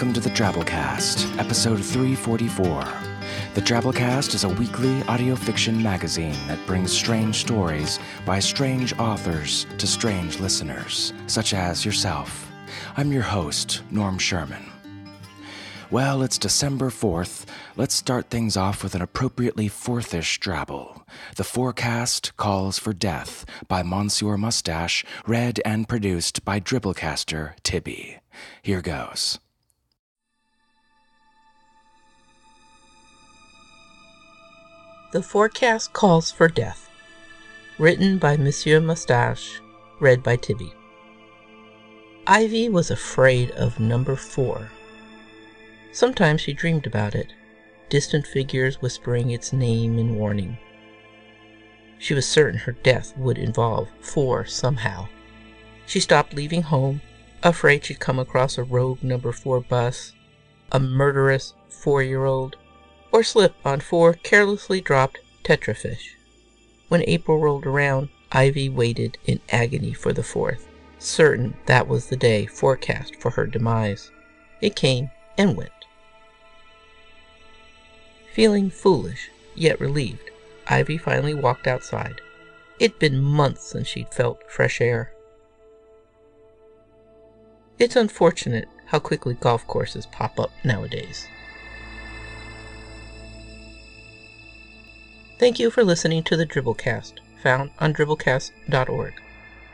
Welcome to the Drabblecast, episode 344. The Drabblecast is a weekly audio fiction magazine that brings strange stories by strange authors to strange listeners, such as yourself. I'm your host, Norm Sherman. Well, it's December 4th. Let's start things off with an appropriately fourthish drabble. The forecast calls for death by Monsieur Mustache, read and produced by Dribblecaster Tibby. Here goes. The forecast calls for death. Written by Monsieur Mustache, read by Tibby. Ivy was afraid of number four. Sometimes she dreamed about it, distant figures whispering its name in warning. She was certain her death would involve four somehow. She stopped leaving home, afraid she'd come across a rogue number four bus, a murderous four year old, or slip on four carelessly dropped tetrafish. When April rolled around, Ivy waited in agony for the fourth, certain that was the day forecast for her demise. It came and went. Feeling foolish, yet relieved, Ivy finally walked outside. It'd been months since she'd felt fresh air. It's unfortunate how quickly golf courses pop up nowadays. Thank you for listening to the Dribblecast, found on dribblecast.org.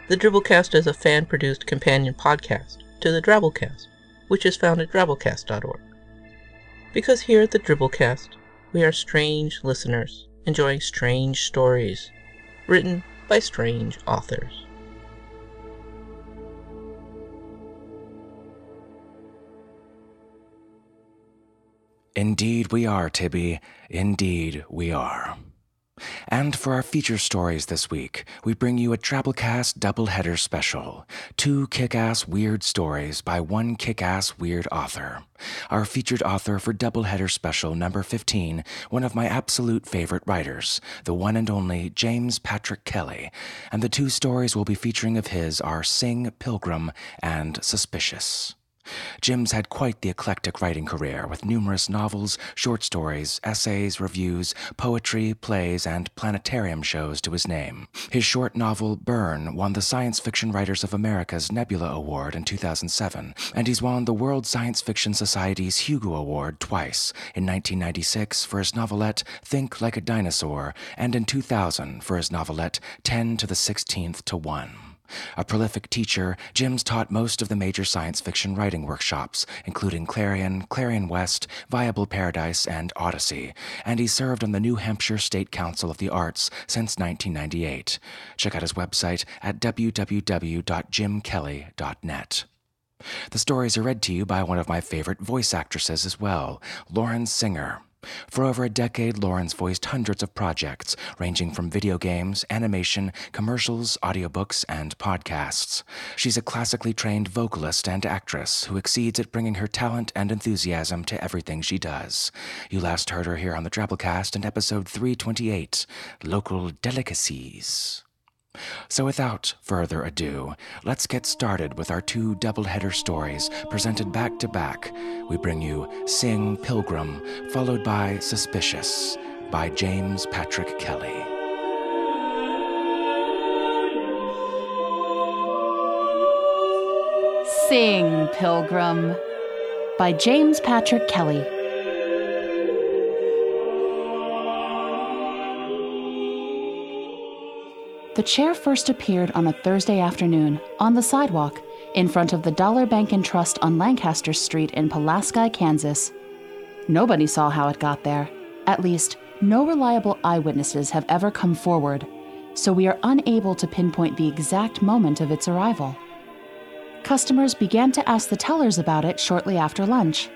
The Dribblecast is a fan produced companion podcast to the Drabblecast, which is found at drabblecast.org. Because here at the Dribblecast, we are strange listeners enjoying strange stories written by strange authors. Indeed, we are, Tibby. Indeed, we are. And for our feature stories this week, we bring you a Drabblecast doubleheader special. Two kick ass weird stories by one kick ass weird author. Our featured author for doubleheader special number 15, one of my absolute favorite writers, the one and only James Patrick Kelly. And the two stories we'll be featuring of his are Sing Pilgrim and Suspicious. Jim's had quite the eclectic writing career with numerous novels, short stories, essays, reviews, poetry, plays, and planetarium shows to his name. His short novel, Burn, won the Science Fiction Writers of America's Nebula Award in 2007, and he's won the World Science Fiction Society's Hugo Award twice in 1996 for his novelette Think Like a Dinosaur, and in 2000 for his novelette 10 to the 16th to 1. A prolific teacher, Jim's taught most of the major science fiction writing workshops, including Clarion, Clarion West, Viable Paradise, and Odyssey, and he served on the New Hampshire State Council of the Arts since 1998. Check out his website at www.jimkelly.net. The stories are read to you by one of my favorite voice actresses as well, Lauren Singer. For over a decade, Lauren's voiced hundreds of projects, ranging from video games, animation, commercials, audiobooks, and podcasts. She's a classically trained vocalist and actress who exceeds at bringing her talent and enthusiasm to everything she does. You last heard her here on the Drabblecast in episode 328 Local Delicacies. So, without further ado, let's get started with our two double-header stories presented back to back. We bring you Sing Pilgrim, followed by Suspicious. by James Patrick Kelly. Sing, Pilgrim by James Patrick Kelly. The chair first appeared on a Thursday afternoon on the sidewalk in front of the Dollar Bank and Trust on Lancaster Street in Pulaski, Kansas. Nobody saw how it got there. At least, no reliable eyewitnesses have ever come forward, so we are unable to pinpoint the exact moment of its arrival. Customers began to ask the tellers about it shortly after lunch.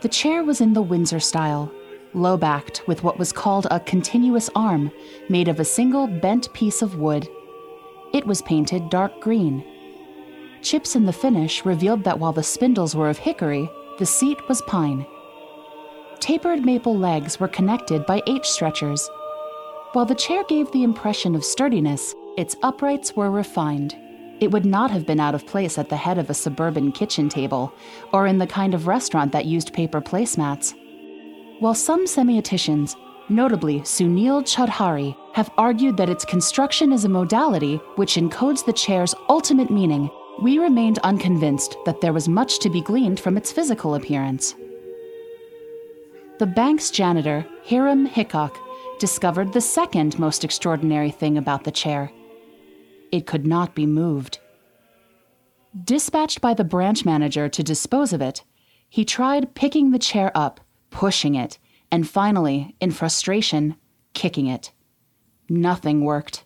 The chair was in the Windsor style, low backed with what was called a continuous arm, made of a single bent piece of wood. It was painted dark green. Chips in the finish revealed that while the spindles were of hickory, the seat was pine. Tapered maple legs were connected by H stretchers. While the chair gave the impression of sturdiness, its uprights were refined. It would not have been out of place at the head of a suburban kitchen table, or in the kind of restaurant that used paper placemats. While some semioticians, notably Sunil Chaudhary, have argued that its construction is a modality which encodes the chair's ultimate meaning, we remained unconvinced that there was much to be gleaned from its physical appearance. The bank's janitor, Hiram Hickok, discovered the second most extraordinary thing about the chair it could not be moved. Dispatched by the branch manager to dispose of it, he tried picking the chair up, pushing it, and finally, in frustration, kicking it. Nothing worked.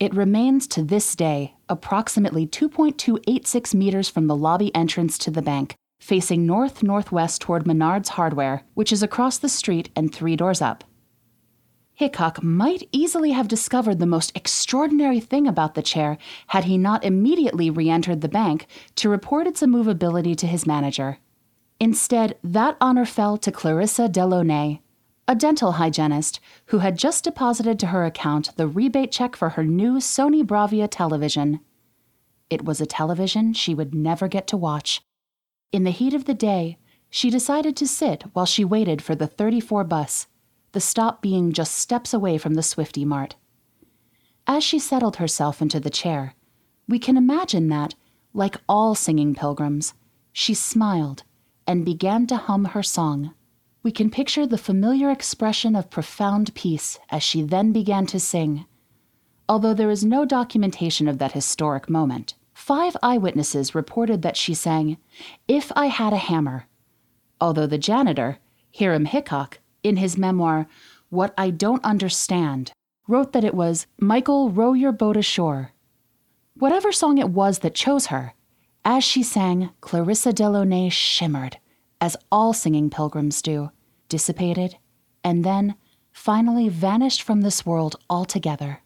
It remains to this day approximately 2.286 meters from the lobby entrance to the bank, facing north northwest toward Menard's Hardware, which is across the street and three doors up. Hickok might easily have discovered the most extraordinary thing about the chair had he not immediately re entered the bank to report its immovability to his manager. Instead, that honor fell to Clarissa Delaunay, a dental hygienist who had just deposited to her account the rebate check for her new Sony Bravia television. It was a television she would never get to watch. In the heat of the day, she decided to sit while she waited for the 34 bus the stop being just steps away from the Swifty Mart. As she settled herself into the chair, we can imagine that, like all singing pilgrims, she smiled and began to hum her song. We can picture the familiar expression of profound peace as she then began to sing. Although there is no documentation of that historic moment, five eyewitnesses reported that she sang, If I Had a Hammer. Although the janitor, Hiram Hickok, in his memoir, What I Don't Understand, wrote that it was Michael, row your boat ashore. Whatever song it was that chose her, as she sang, Clarissa Delaunay shimmered, as all singing pilgrims do, dissipated, and then finally vanished from this world altogether.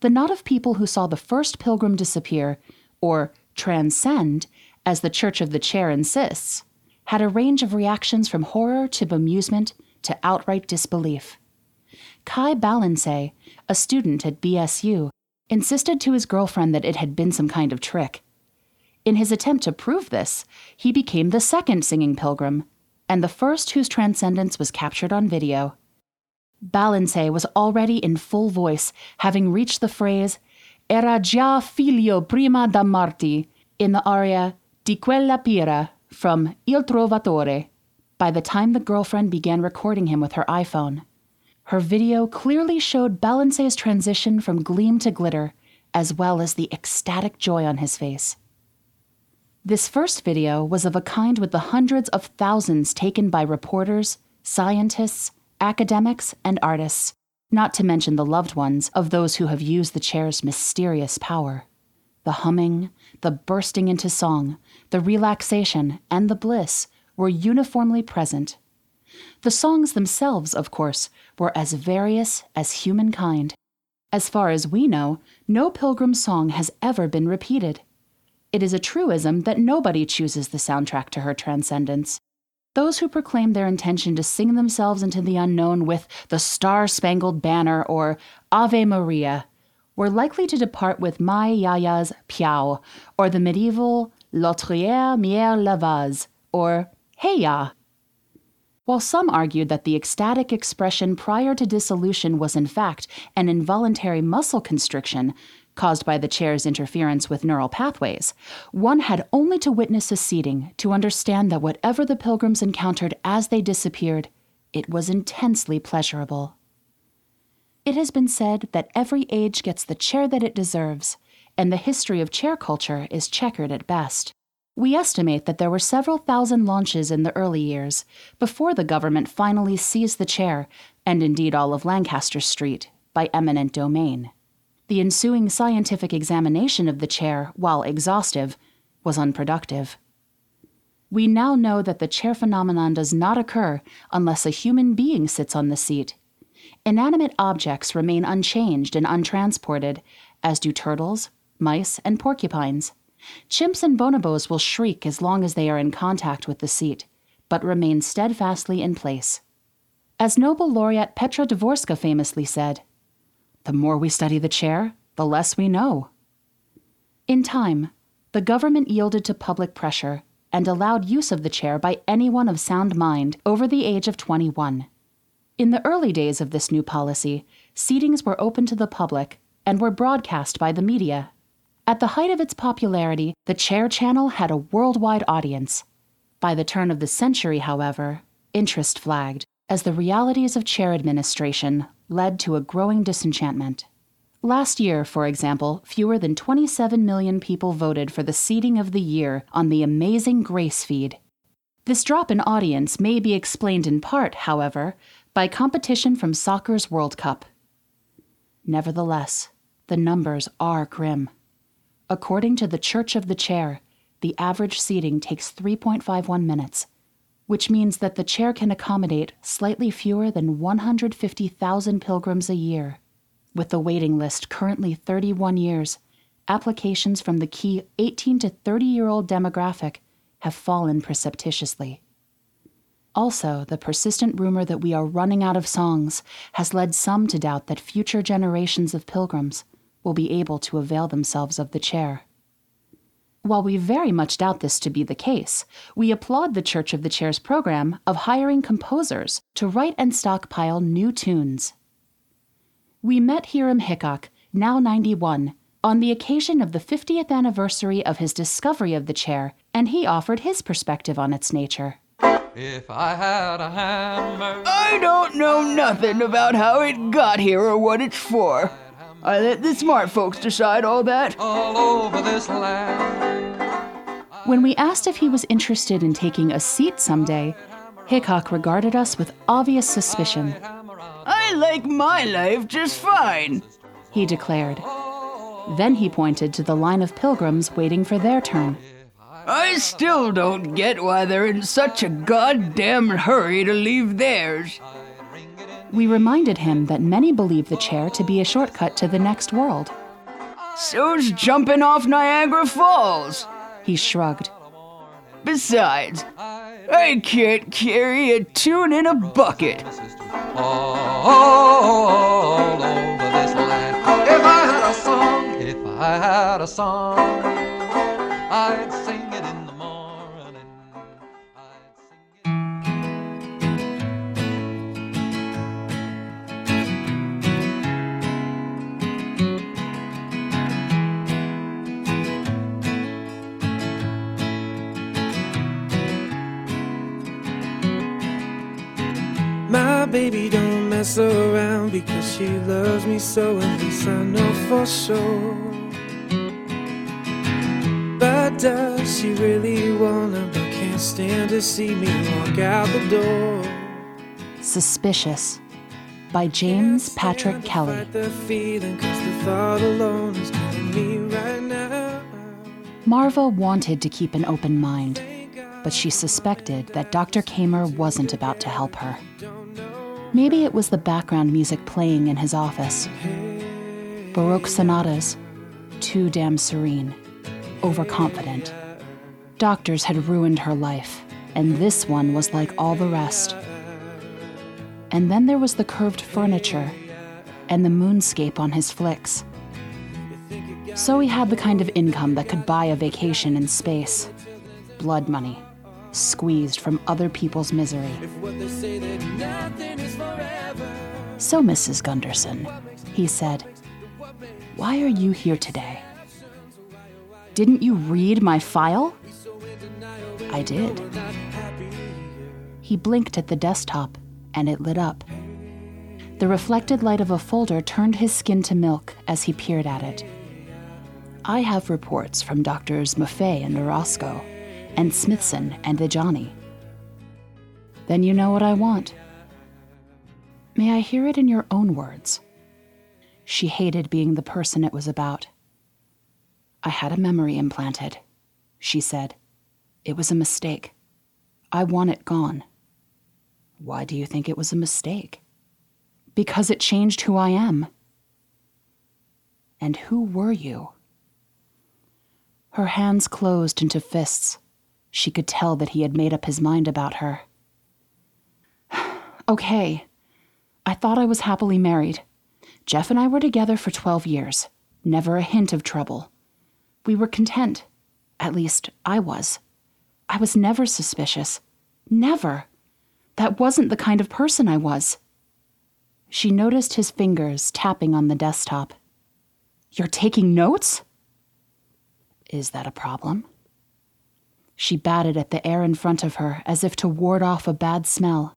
The knot of people who saw the first pilgrim disappear, or transcend, as the Church of the Chair insists, had a range of reactions from horror to bemusement to outright disbelief. Kai Balancé, a student at BSU, insisted to his girlfriend that it had been some kind of trick. In his attempt to prove this, he became the second singing pilgrim, and the first whose transcendence was captured on video. Balancé was already in full voice, having reached the phrase, Era già figlio prima da Marti, in the aria Di quella pira from Il Trovatore by the time the girlfriend began recording him with her iPhone. Her video clearly showed Balance's transition from gleam to glitter, as well as the ecstatic joy on his face. This first video was of a kind with the hundreds of thousands taken by reporters, scientists, academics, and artists, not to mention the loved ones of those who have used the chair's mysterious power. The humming, the bursting into song, the relaxation, and the bliss were uniformly present. The songs themselves, of course, were as various as humankind. As far as we know, no pilgrim song has ever been repeated. It is a truism that nobody chooses the soundtrack to her transcendence. Those who proclaim their intention to sing themselves into the unknown with the Star Spangled Banner or Ave Maria were likely to depart with Mai Yaya's Piao or the medieval L'autrière mière la vase, or Hey Ya. While some argued that the ecstatic expression prior to dissolution was in fact an involuntary muscle constriction caused by the chair's interference with neural pathways, one had only to witness a seating to understand that whatever the pilgrims encountered as they disappeared, it was intensely pleasurable. It has been said that every age gets the chair that it deserves, and the history of chair culture is checkered at best. We estimate that there were several thousand launches in the early years, before the government finally seized the chair, and indeed all of Lancaster Street, by eminent domain. The ensuing scientific examination of the chair, while exhaustive, was unproductive. We now know that the chair phenomenon does not occur unless a human being sits on the seat. Inanimate objects remain unchanged and untransported, as do turtles, mice, and porcupines. Chimps and bonobos will shriek as long as they are in contact with the seat, but remain steadfastly in place. As Nobel laureate Petra Dvorska famously said, The more we study the chair, the less we know. In time, the government yielded to public pressure and allowed use of the chair by anyone of sound mind over the age of 21. In the early days of this new policy, seatings were open to the public and were broadcast by the media at the height of its popularity, the Chair Channel had a worldwide audience. By the turn of the century, however, interest flagged as the realities of chair administration led to a growing disenchantment. Last year, for example, fewer than 27 million people voted for the seating of the year on the amazing Grace feed. This drop in audience may be explained in part, however, by competition from soccer's World Cup. Nevertheless, the numbers are grim. According to the Church of the Chair, the average seating takes 3.51 minutes, which means that the chair can accommodate slightly fewer than 150,000 pilgrims a year. With the waiting list currently 31 years, applications from the key 18 to 30 year old demographic have fallen precipitously. Also, the persistent rumor that we are running out of songs has led some to doubt that future generations of pilgrims will be able to avail themselves of the chair. While we very much doubt this to be the case, we applaud the Church of the Chair's program of hiring composers to write and stockpile new tunes. We met Hiram Hickok, now 91, on the occasion of the 50th anniversary of his discovery of the chair, and he offered his perspective on its nature. If I had a hammer. I don't know nothing about how it got here or what it's for. I let the smart folks decide all that. All over this land. When we asked if he was interested in taking a seat someday, Hickok regarded us with obvious suspicion. I like my life just fine, he declared. Then he pointed to the line of pilgrims waiting for their turn. I still don't get why they're in such a goddamn hurry to leave theirs. We reminded him that many believe the chair to be a shortcut to the next world. So's jumping off Niagara Falls. He shrugged. Besides, I can't carry a tune in a bucket. All over this land. If I had a song, if I had a song, I'd baby don't mess around because she loves me so, and this I know for sure. But does she really wanna, but can't stand to see me walk out the door? Suspicious by James Patrick Kelly. Fight the feeling, cause the thought alone is me right. Marva wanted to keep an open mind, but she suspected that Dr. Kamer wasn't about to help her. Maybe it was the background music playing in his office. Baroque sonatas, too damn serene, overconfident. Doctors had ruined her life, and this one was like all the rest. And then there was the curved furniture and the moonscape on his flicks. So he had the kind of income that could buy a vacation in space blood money, squeezed from other people's misery. So, Mrs. Gunderson, he said, why are you here today? Didn't you read my file? I did. He blinked at the desktop, and it lit up. The reflected light of a folder turned his skin to milk as he peered at it. I have reports from doctors Maffei and Orozco, and Smithson and Dejani. Then you know what I want. May I hear it in your own words? She hated being the person it was about. I had a memory implanted, she said. It was a mistake. I want it gone. Why do you think it was a mistake? Because it changed who I am. And who were you? Her hands closed into fists. She could tell that he had made up his mind about her. okay. I thought I was happily married. Jeff and I were together for 12 years. Never a hint of trouble. We were content. At least, I was. I was never suspicious. Never. That wasn't the kind of person I was. She noticed his fingers tapping on the desktop. You're taking notes? Is that a problem? She batted at the air in front of her as if to ward off a bad smell.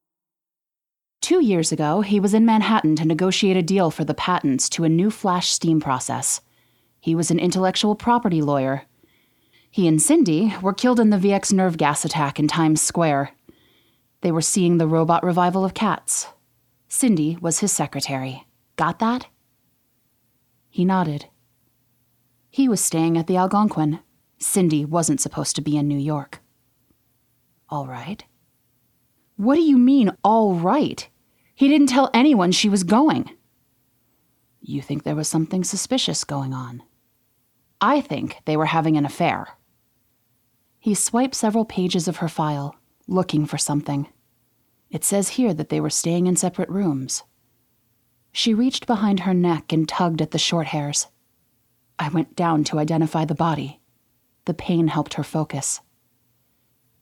Two years ago, he was in Manhattan to negotiate a deal for the patents to a new flash steam process. He was an intellectual property lawyer. He and Cindy were killed in the VX nerve gas attack in Times Square. They were seeing the robot revival of cats. Cindy was his secretary. Got that? He nodded. He was staying at the Algonquin. Cindy wasn't supposed to be in New York. All right. What do you mean, all right? He didn't tell anyone she was going. You think there was something suspicious going on? I think they were having an affair. He swiped several pages of her file, looking for something. It says here that they were staying in separate rooms. She reached behind her neck and tugged at the short hairs. I went down to identify the body. The pain helped her focus.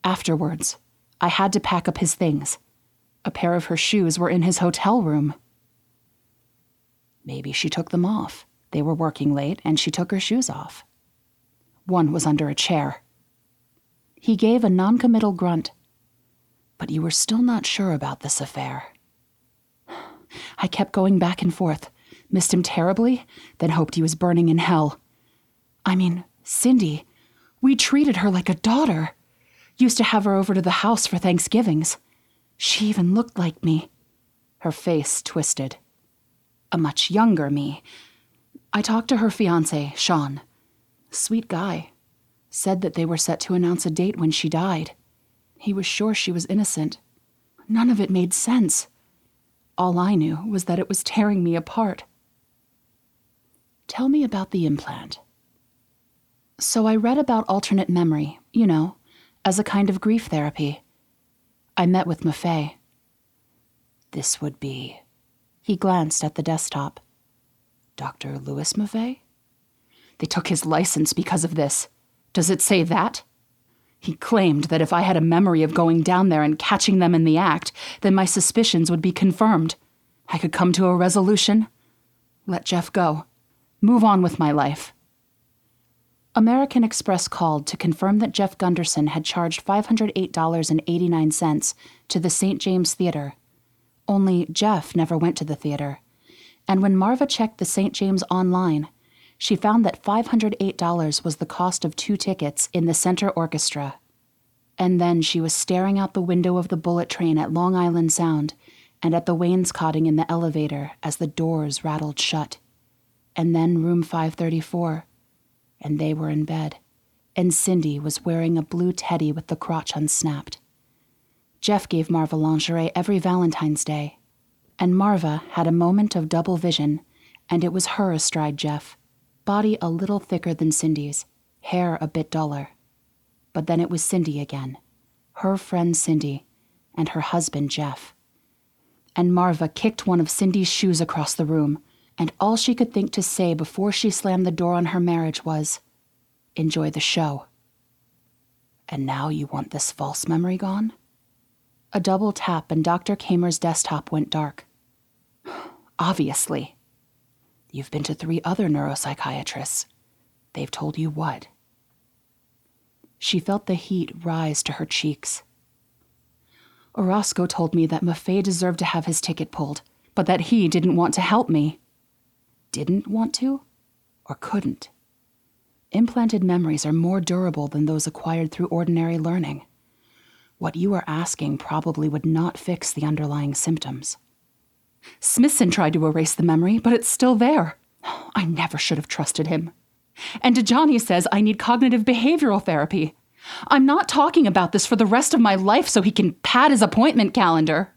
Afterwards, I had to pack up his things. A pair of her shoes were in his hotel room. Maybe she took them off. They were working late, and she took her shoes off. One was under a chair. He gave a noncommittal grunt. But you were still not sure about this affair. I kept going back and forth, missed him terribly, then hoped he was burning in hell. I mean, Cindy, we treated her like a daughter. Used to have her over to the house for Thanksgivings. She even looked like me. Her face twisted. A much younger me. I talked to her fiance, Sean. Sweet guy. Said that they were set to announce a date when she died. He was sure she was innocent. None of it made sense. All I knew was that it was tearing me apart. Tell me about the implant. So I read about alternate memory, you know, as a kind of grief therapy. I met with Maffei. This would be. He glanced at the desktop. Dr. Louis Maffei? They took his license because of this. Does it say that? He claimed that if I had a memory of going down there and catching them in the act, then my suspicions would be confirmed. I could come to a resolution. Let Jeff go. Move on with my life. American Express called to confirm that Jeff Gunderson had charged $508.89 to the St. James Theater. Only Jeff never went to the theater. And when Marva checked the St. James online, she found that $508 was the cost of two tickets in the Center Orchestra. And then she was staring out the window of the bullet train at Long Island Sound and at the wainscoting in the elevator as the doors rattled shut. And then room 534 and they were in bed, and Cindy was wearing a blue teddy with the crotch unsnapped. Jeff gave Marva lingerie every Valentine's Day, and Marva had a moment of double vision, and it was her astride Jeff, body a little thicker than Cindy's, hair a bit duller. But then it was Cindy again, her friend Cindy, and her husband Jeff. And Marva kicked one of Cindy's shoes across the room and all she could think to say before she slammed the door on her marriage was, Enjoy the show. And now you want this false memory gone? A double tap and Dr. Kamer's desktop went dark. Obviously. You've been to three other neuropsychiatrists. They've told you what? She felt the heat rise to her cheeks. Orozco told me that Maffei deserved to have his ticket pulled, but that he didn't want to help me. Didn't want to? Or couldn't? Implanted memories are more durable than those acquired through ordinary learning. What you are asking probably would not fix the underlying symptoms. Smithson tried to erase the memory, but it's still there. I never should have trusted him. And Dejani says I need cognitive behavioral therapy. I'm not talking about this for the rest of my life so he can pad his appointment calendar.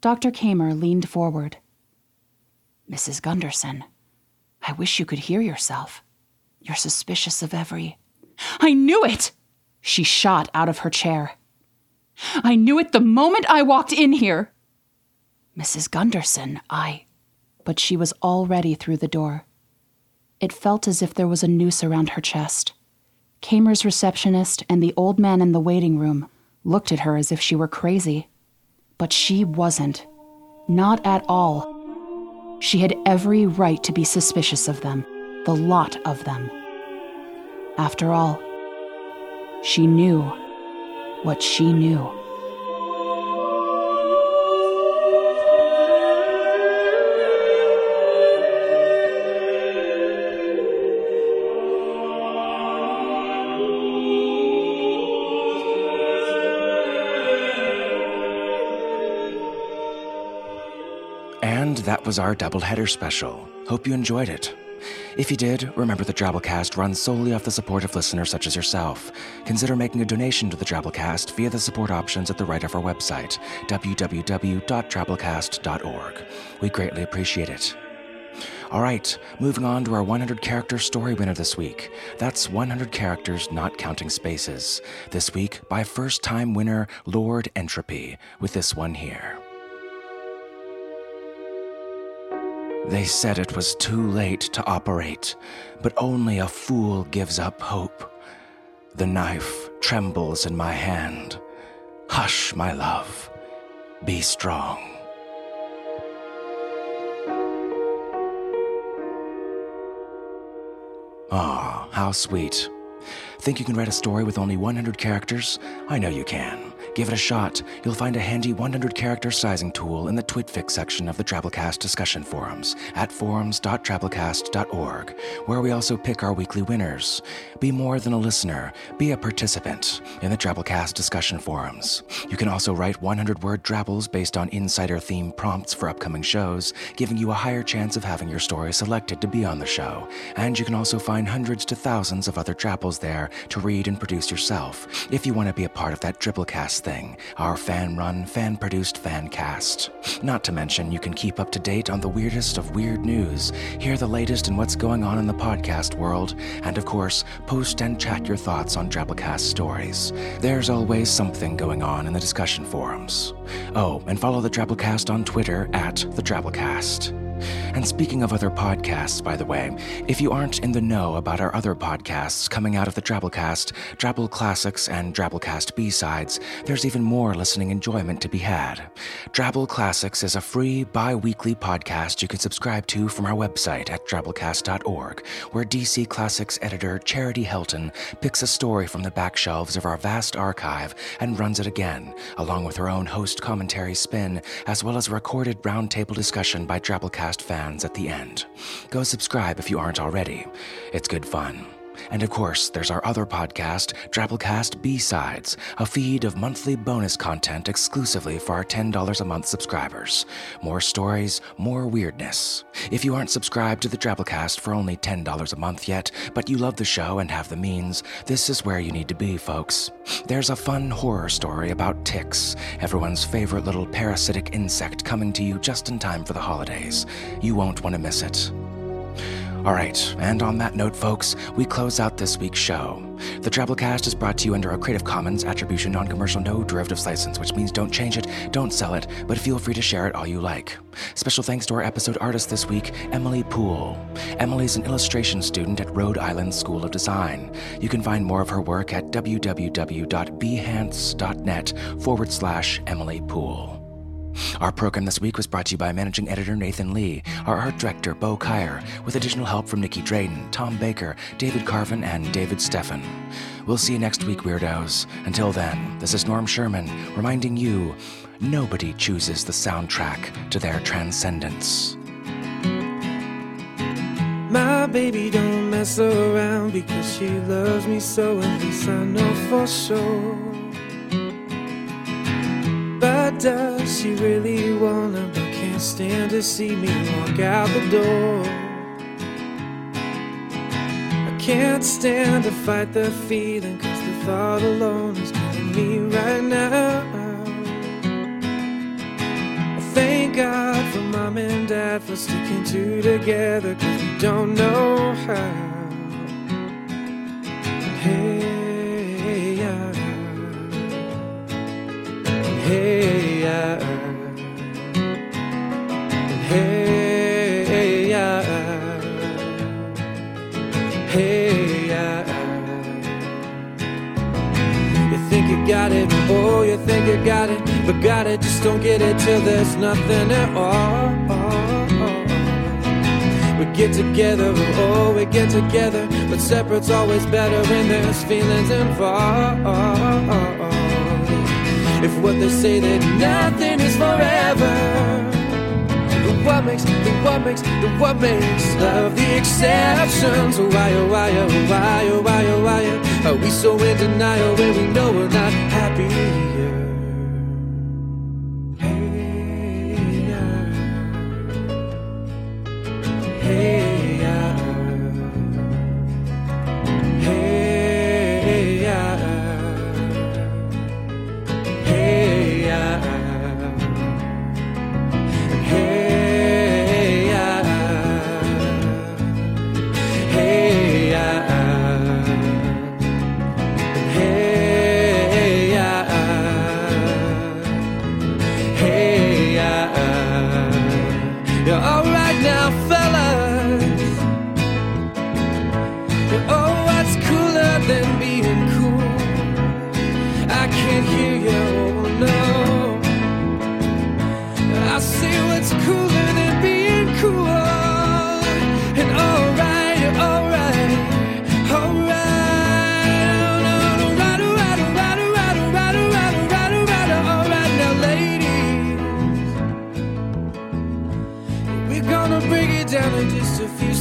Dr. Kamer leaned forward. Mrs. Gunderson, I wish you could hear yourself. You're suspicious of every. I knew it! She shot out of her chair. I knew it the moment I walked in here. Mrs. Gunderson, I. But she was already through the door. It felt as if there was a noose around her chest. Kamer's receptionist and the old man in the waiting room looked at her as if she were crazy. But she wasn't. Not at all. She had every right to be suspicious of them, the lot of them. After all, she knew what she knew. That was our doubleheader special. Hope you enjoyed it. If you did, remember the Drabblecast runs solely off the support of listeners such as yourself. Consider making a donation to the Drabblecast via the support options at the right of our website, www.drabblecast.org. We greatly appreciate it. All right, moving on to our 100 character story winner this week. That's 100 characters, not counting spaces. This week, by first time winner Lord Entropy, with this one here. They said it was too late to operate, but only a fool gives up hope. The knife trembles in my hand. Hush, my love. Be strong. Ah, how sweet. Think you can write a story with only 100 characters? I know you can. Give it a shot. You'll find a handy 100 character sizing tool in the TwitFix section of the Drabblecast discussion forums at forums.drabblecast.org, where we also pick our weekly winners. Be more than a listener, be a participant in the Drabblecast discussion forums. You can also write 100 word Drabbles based on insider theme prompts for upcoming shows, giving you a higher chance of having your story selected to be on the show. And you can also find hundreds to thousands of other Drabbles there to read and produce yourself if you want to be a part of that Dribblecast thing, our fan run, fan produced fan cast. Not to mention, you can keep up to date on the weirdest of weird news, hear the latest in what's going on in the podcast world, and of course, post and chat your thoughts on Drabblecast stories. There's always something going on in the discussion forums. Oh, and follow the Drabblecast on Twitter at the Drabblecast. And speaking of other podcasts, by the way, if you aren't in the know about our other podcasts coming out of the Drabblecast, Drabble Classics, and Drabblecast B-Sides, there's even more listening enjoyment to be had. Drabble Classics is a free, bi-weekly podcast you can subscribe to from our website at drabblecast.org, where DC Classics editor Charity Helton picks a story from the back shelves of our vast archive and runs it again, along with her own host commentary spin, as well as recorded roundtable discussion by Drabblecast fans at the end. Go subscribe if you aren't already. It's good fun. And of course, there's our other podcast, Drabblecast B-Sides, a feed of monthly bonus content exclusively for our $10 a month subscribers. More stories, more weirdness. If you aren't subscribed to the Drabblecast for only $10 a month yet, but you love the show and have the means, this is where you need to be, folks. There's a fun horror story about ticks, everyone's favorite little parasitic insect coming to you just in time for the holidays. You won't want to miss it. All right, and on that note, folks, we close out this week's show. The Drabblecast is brought to you under a Creative Commons Attribution Non Commercial No Derivatives license, which means don't change it, don't sell it, but feel free to share it all you like. Special thanks to our episode artist this week, Emily Poole. Emily's an illustration student at Rhode Island School of Design. You can find more of her work at www.behance.net forward slash Emily Poole. Our program this week was brought to you by managing editor Nathan Lee, our art director Bo Kaier, with additional help from Nicky Drayden, Tom Baker, David Carvin, and David Steffen. We'll see you next week, weirdos. Until then, this is Norm Sherman reminding you nobody chooses the soundtrack to their transcendence. My baby don't mess around because she loves me so, at least I know for sure. Does she really wanna, but can't stand to see me walk out the door? I can't stand to fight the feeling, cause the thought alone is killing me right now. I thank God for mom and dad for sticking two together, cause we don't know how. Hey, got it, oh, you think you got it, but got it, just don't get it till there's nothing at all. We get together, oh, we get together, but separate's always better when there's feelings involved. If what they say that nothing is forever, the what makes, the what makes, the what makes love the exceptions? Why, oh, why, oh, why, oh, why, oh, why, oh, are we so in denial when we know we're not happy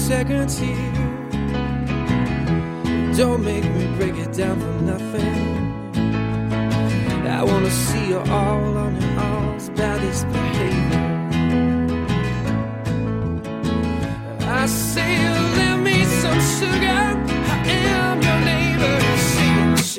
seconds here. Don't make me break it down for nothing. I wanna see you all on your all's baddest behavior. I say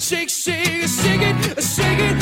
Shake shake, shake it, shake it,